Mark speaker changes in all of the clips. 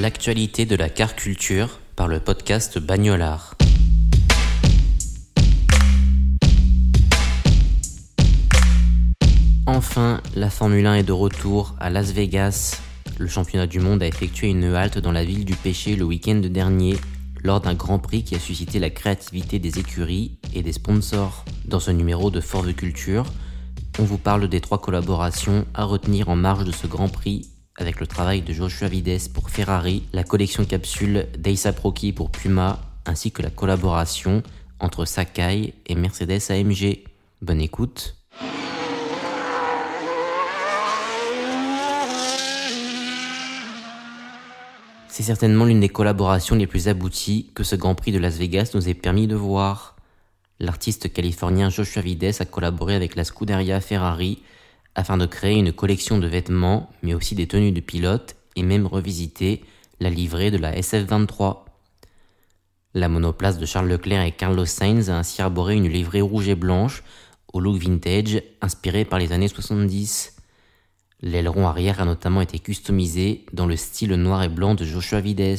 Speaker 1: L'actualité de la car culture par le podcast Bagnolard. Enfin, la Formule 1 est de retour à Las Vegas. Le championnat du monde a effectué une halte dans la ville du péché le week-end dernier lors d'un Grand Prix qui a suscité la créativité des écuries et des sponsors. Dans ce numéro de Fort de Culture, on vous parle des trois collaborations à retenir en marge de ce Grand Prix avec le travail de Joshua Vides pour Ferrari, la collection capsule d'Aisa Proki pour Puma, ainsi que la collaboration entre Sakai et Mercedes AMG. Bonne écoute. C'est certainement l'une des collaborations les plus abouties que ce Grand Prix de Las Vegas nous ait permis de voir. L'artiste californien Joshua Vides a collaboré avec la Scuderia Ferrari afin de créer une collection de vêtements, mais aussi des tenues de pilote et même revisiter la livrée de la SF-23. La monoplace de Charles Leclerc et Carlos Sainz a ainsi arboré une livrée rouge et blanche au look vintage inspiré par les années 70. L'aileron arrière a notamment été customisé dans le style noir et blanc de Joshua Vides.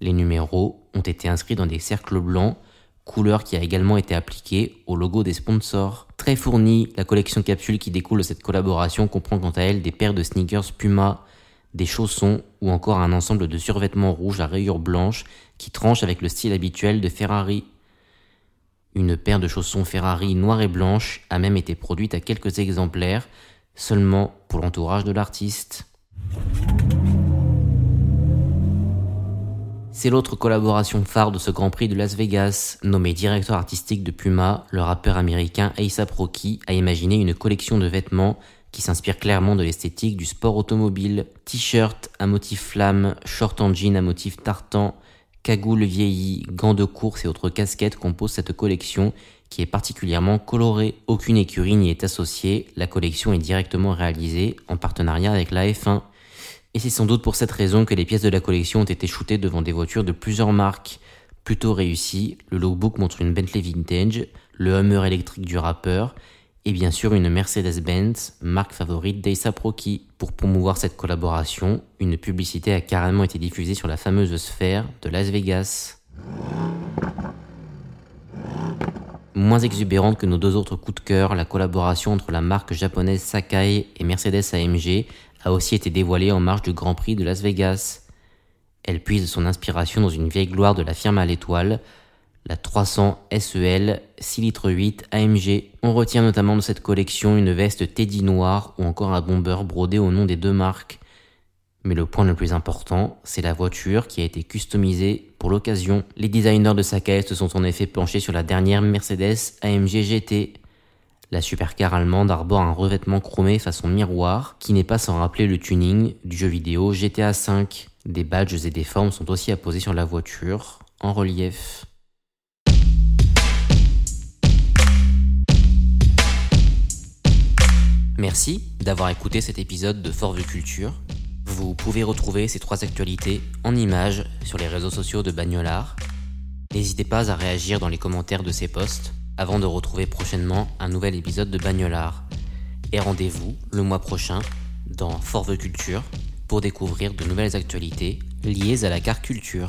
Speaker 1: Les numéros ont été inscrits dans des cercles blancs couleur qui a également été appliquée au logo des sponsors. Fournie, la collection capsule qui découle de cette collaboration comprend quant à elle des paires de sneakers Puma, des chaussons ou encore un ensemble de survêtements rouges à rayures blanches qui tranchent avec le style habituel de Ferrari. Une paire de chaussons Ferrari noires et blanches a même été produite à quelques exemplaires, seulement pour l'entourage de l'artiste. C'est l'autre collaboration phare de ce Grand Prix de Las Vegas. Nommé directeur artistique de Puma, le rappeur américain A$AP Rocky a imaginé une collection de vêtements qui s'inspire clairement de l'esthétique du sport automobile. T-shirt à motif flamme, short en jean à motif tartan, cagoule vieillie, gants de course et autres casquettes composent cette collection qui est particulièrement colorée. Aucune écurie n'y est associée, la collection est directement réalisée en partenariat avec la F1. Et c'est sans doute pour cette raison que les pièces de la collection ont été shootées devant des voitures de plusieurs marques. Plutôt réussies, le lookbook montre une Bentley Vintage, le Hummer électrique du rappeur, et bien sûr une Mercedes-Benz, marque favorite d'Aesop Rocky. Pour promouvoir cette collaboration, une publicité a carrément été diffusée sur la fameuse sphère de Las Vegas. Moins exubérante que nos deux autres coups de cœur, la collaboration entre la marque japonaise Sakai et Mercedes AMG a aussi été dévoilée en marge du Grand Prix de Las Vegas. Elle puise son inspiration dans une vieille gloire de la firme à l'étoile, la 300 SEL 6 litres 8 AMG. On retient notamment de cette collection une veste Teddy noire ou encore un bomber brodé au nom des deux marques. Mais le point le plus important, c'est la voiture qui a été customisée pour l'occasion. Les designers de Sakai se sont en effet penchés sur la dernière Mercedes AMG GT. La supercar allemande arbore un revêtement chromé façon miroir qui n'est pas sans rappeler le tuning du jeu vidéo GTA V. Des badges et des formes sont aussi apposés sur la voiture, en relief. Merci d'avoir écouté cet épisode de Fort Culture. Vous pouvez retrouver ces trois actualités en images sur les réseaux sociaux de Bagnolard. N'hésitez pas à réagir dans les commentaires de ces posts avant de retrouver prochainement un nouvel épisode de Bagnolard. Et rendez-vous le mois prochain dans Forve Culture pour découvrir de nouvelles actualités liées à la car culture.